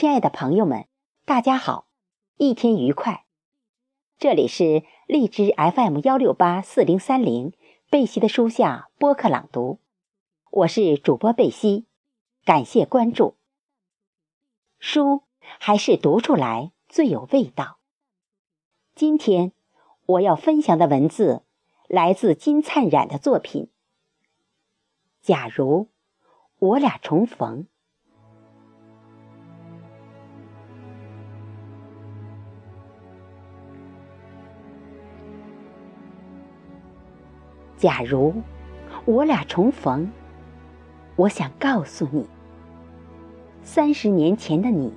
亲爱的朋友们，大家好，一天愉快。这里是荔枝 FM 幺六八四零三零贝西的书下播客朗读，我是主播贝西，感谢关注。书还是读出来最有味道。今天我要分享的文字来自金灿染的作品。假如我俩重逢。假如我俩重逢，我想告诉你，三十年前的你，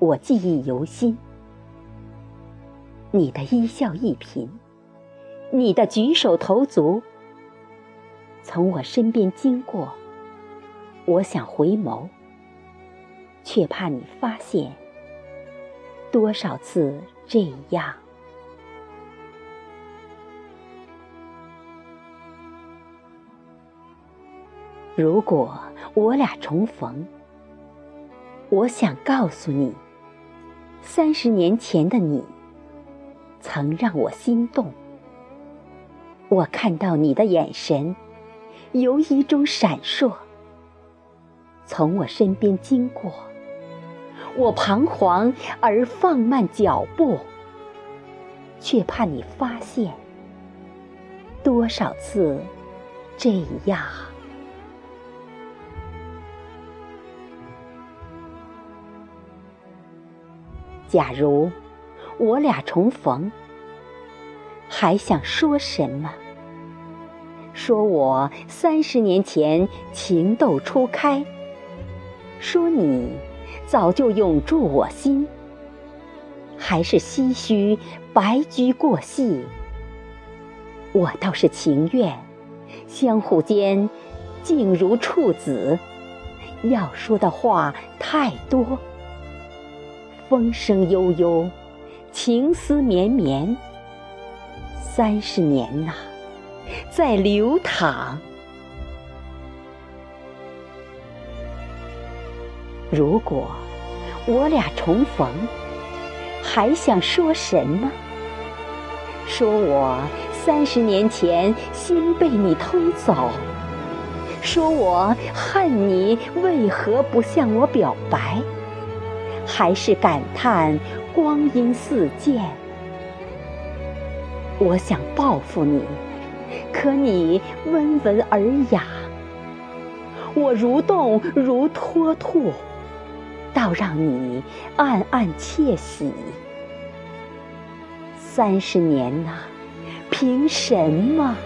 我记忆犹新。你的一笑一颦，你的举手投足，从我身边经过，我想回眸，却怕你发现，多少次这样。如果我俩重逢，我想告诉你，三十年前的你，曾让我心动。我看到你的眼神，有一种闪烁，从我身边经过，我彷徨而放慢脚步，却怕你发现，多少次这样。假如我俩重逢，还想说什么？说我三十年前情窦初开，说你早就永驻我心，还是唏嘘白驹过隙？我倒是情愿，相互间静如处子，要说的话太多。风声悠悠，情思绵绵。三十年呐，在流淌。如果我俩重逢，还想说什么？说我三十年前心被你偷走，说我恨你为何不向我表白。还是感叹光阴似箭，我想报复你，可你温文尔雅，我如动如脱兔，倒让你暗暗窃喜。三十年呐，凭什么？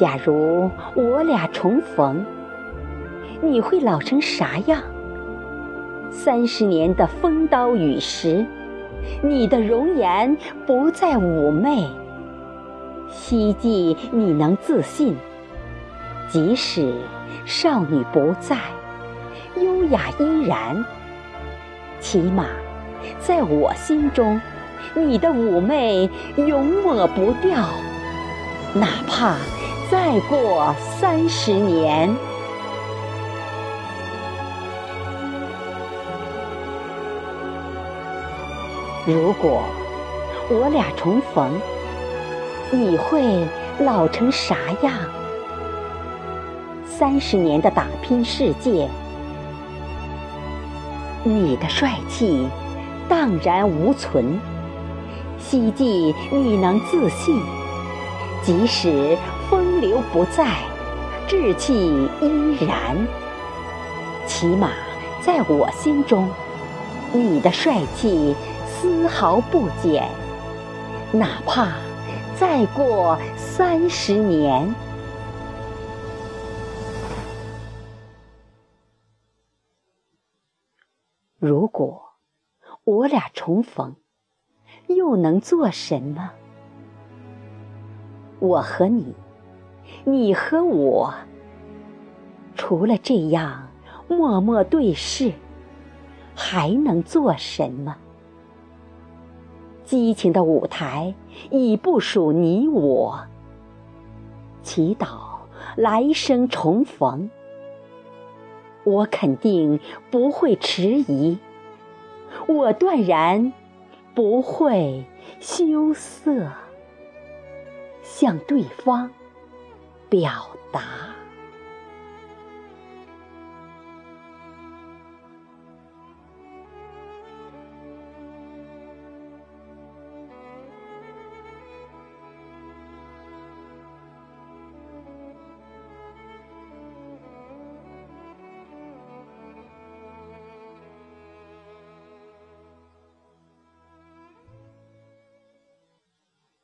假如我俩重逢，你会老成啥样？三十年的风刀雨石，你的容颜不再妩媚。希冀你能自信，即使少女不在，优雅依然。起码在我心中，你的妩媚永抹不掉，哪怕。再过三十年，如果我俩重逢，你会老成啥样？三十年的打拼世界，你的帅气荡然无存。希冀你能自信，即使。风流不在，志气依然。起码在我心中，你的帅气丝毫不减。哪怕再过三十年，如果我俩重逢，又能做什么？我和你。你和我，除了这样默默对视，还能做什么？激情的舞台已不属你我。祈祷来生重逢，我肯定不会迟疑，我断然不会羞涩，向对方表达。